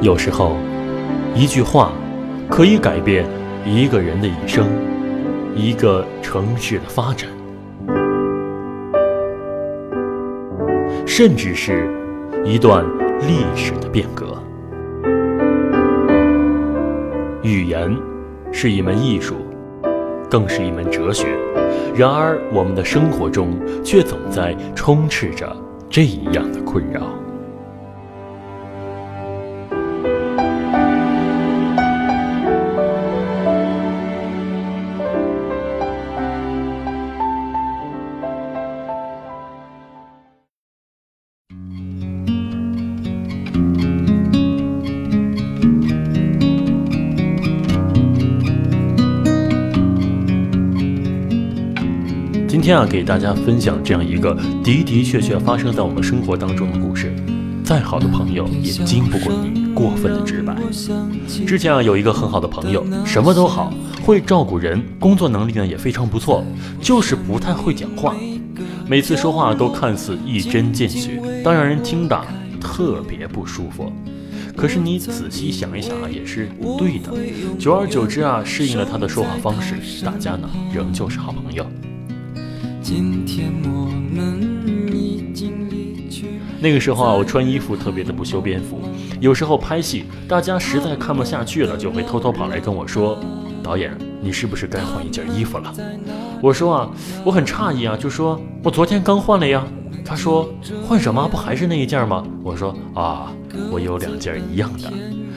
有时候，一句话可以改变一个人的一生，一个城市的发展，甚至是一段历史的变革。语言是一门艺术，更是一门哲学。然而，我们的生活中却总在充斥着这样的困扰。今天啊，给大家分享这样一个的的确确发生在我们生活当中的故事。再好的朋友也经不过你过分的直白。之前啊，有一个很好的朋友，什么都好，会照顾人，工作能力呢也非常不错，就是不太会讲话。每次说话都看似一针见血，但让人听的特别不舒服。可是你仔细想一想啊，也是对的。久而久之啊，适应了他的说话方式，大家呢仍旧是好朋友。今天我们已经离去。那个时候啊，我穿衣服特别的不修边幅，有时候拍戏，大家实在看不下去了，就会偷偷跑来跟我说：“导演，你是不是该换一件衣服了？”我说啊，我很诧异啊，就说我昨天刚换了呀。他说换什么？不还是那一件吗？我说啊，我有两件一样的。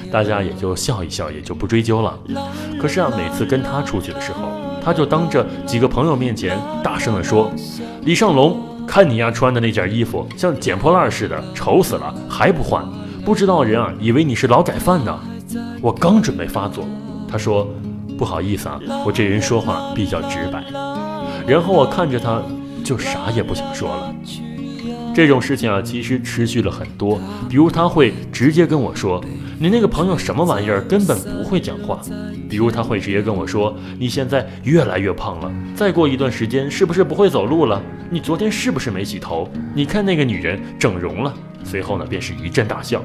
大家也就笑一笑，也就不追究了。可是啊，每次跟他出去的时候。他就当着几个朋友面前大声地说：“李尚龙，看你呀穿的那件衣服像捡破烂似的，丑死了，还不换？不知道人啊，以为你是劳改犯呢。”我刚准备发作，他说：“不好意思啊，我这人说话比较直白。”然后我看着他，就啥也不想说了。这种事情啊，其实持续了很多。比如他会直接跟我说：“你那个朋友什么玩意儿，根本不会讲话。”比如他会直接跟我说：“你现在越来越胖了，再过一段时间是不是不会走路了？你昨天是不是没洗头？你看那个女人整容了。”随后呢，便是一阵大笑，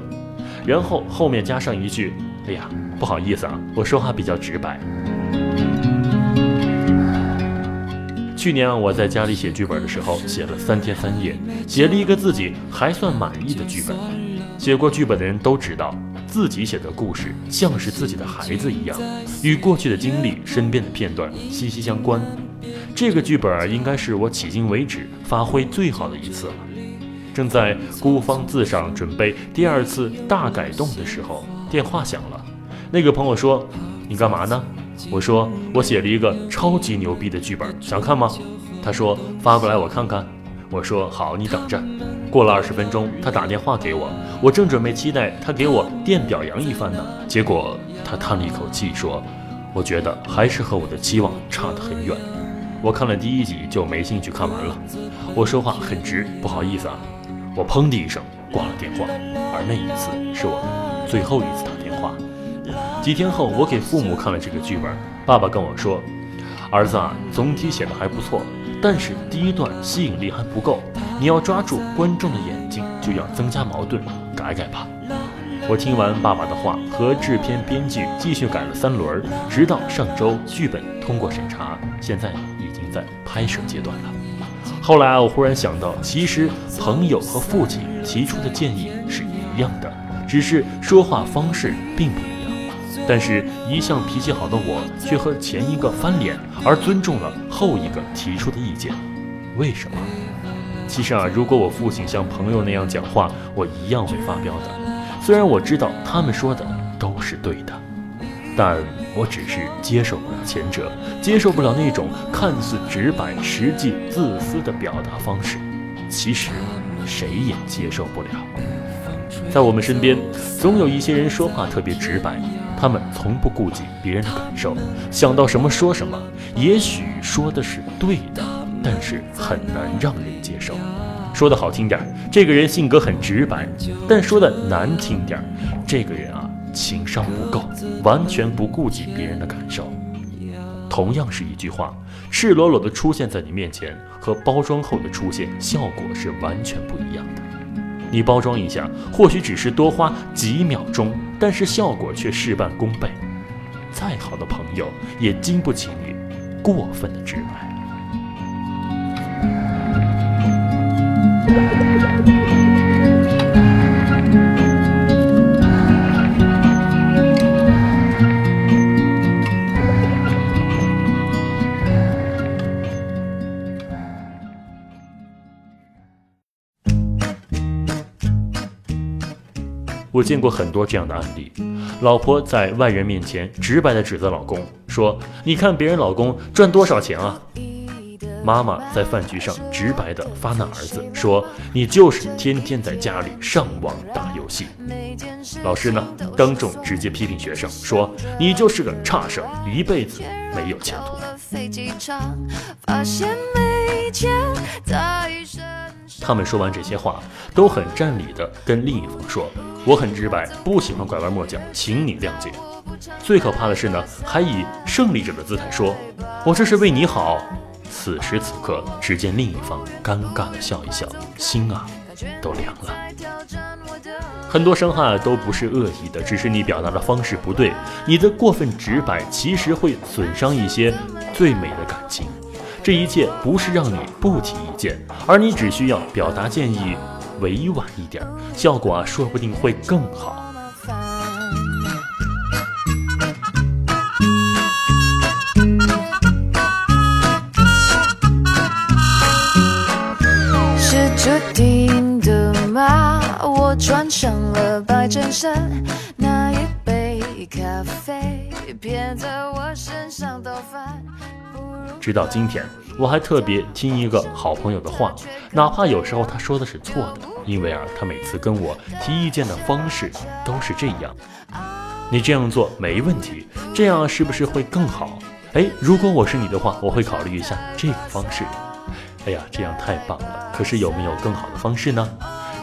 然后后面加上一句：“哎呀，不好意思啊，我说话比较直白。”去年，我在家里写剧本的时候，写了三天三夜，写了一个自己还算满意的剧本。写过剧本的人都知道，自己写的故事像是自己的孩子一样，与过去的经历、身边的片段息息相关。这个剧本应该是我迄今为止发挥最好的一次了。正在孤芳自赏，准备第二次大改动的时候，电话响了。那个朋友说：“你干嘛呢？”我说我写了一个超级牛逼的剧本，想看吗？他说发过来我看看。我说好，你等着。过了二十分钟，他打电话给我，我正准备期待他给我电表扬一番呢，结果他叹了一口气说：“我觉得还是和我的期望差得很远。”我看了第一集就没兴趣看完了。我说话很直，不好意思啊。我砰的一声挂了电话，而那一次是我最后一次打。几天后，我给父母看了这个剧本，爸爸跟我说：“儿子啊，总体写的还不错，但是第一段吸引力还不够，你要抓住观众的眼睛，就要增加矛盾，改改吧。”我听完爸爸的话，和制片、编剧继续改了三轮，直到上周剧本通过审查，现在已经在拍摄阶段了。后来，我忽然想到，其实朋友和父亲提出的建议是一样的，只是说话方式并不。但是，一向脾气好的我，却和前一个翻脸，而尊重了后一个提出的意见。为什么？其实啊，如果我父亲像朋友那样讲话，我一样会发飙的。虽然我知道他们说的都是对的，但我只是接受不了前者，接受不了那种看似直白、实际自私的表达方式。其实，谁也接受不了。在我们身边，总有一些人说话特别直白，他们从不顾及别人的感受，想到什么说什么。也许说的是对的。但是很难让人接受。说的好听点，这个人性格很直白；但说的难听点，这个人啊，情商不够，完全不顾及别人的感受。同样是一句话，赤裸裸的出现在你面前，和包装后的出现效果是完全不一样的。你包装一下，或许只是多花几秒钟，但是效果却事半功倍。再好的朋友，也经不起你过分的直白。我见过很多这样的案例，老婆在外人面前直白地指责老公，说：“你看别人老公赚多少钱啊？”妈妈在饭局上直白地发难儿子，说：“你就是天天在家里上网打游戏。”老师呢，当众直接批评学生，说：“你就是个差生，一辈子没有前途。”他们说完这些话，都很占理的跟另一方说：“我很直白，不喜欢拐弯抹角，请你谅解。”最可怕的是呢，还以胜利者的姿态说：“我这是为你好。”此时此刻，只见另一方尴尬的笑一笑，心啊都凉了。很多伤害都不是恶意的，只是你表达的方式不对，你的过分直白其实会损伤一些最美的感情。这一切不是让你不提意见，而你只需要表达建议，委婉一点，效果啊说不定会更好。是注定的吗？我穿上了白衬衫，那一杯咖啡偏在我身上倒翻。直到今天，我还特别听一个好朋友的话，哪怕有时候他说的是错的，因为啊，他每次跟我提意见的方式都是这样：你这样做没问题，这样是不是会更好？哎，如果我是你的话，我会考虑一下这个方式。哎呀，这样太棒了！可是有没有更好的方式呢？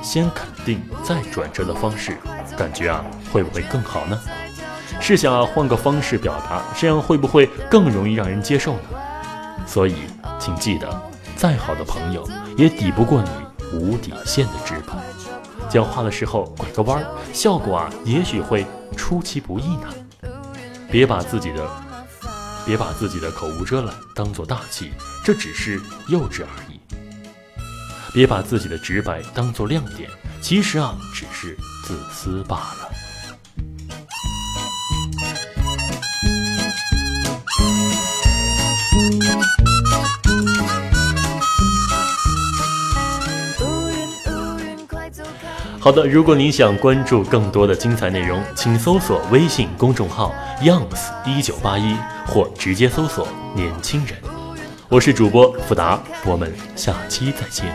先肯定再转折的方式，感觉啊，会不会更好呢？试想啊，换个方式表达，这样会不会更容易让人接受呢？所以，请记得，再好的朋友也抵不过你无底线的直白。讲话的时候拐个弯儿，效果啊，也许会出其不意呢。别把自己的，别把自己的口无遮拦当做大气，这只是幼稚而已。别把自己的直白当做亮点，其实啊，只是自私罢了。好的，如果您想关注更多的精彩内容，请搜索微信公众号 “youngs 一九八一”或直接搜索“年轻人”。我是主播富达，我们下期再见。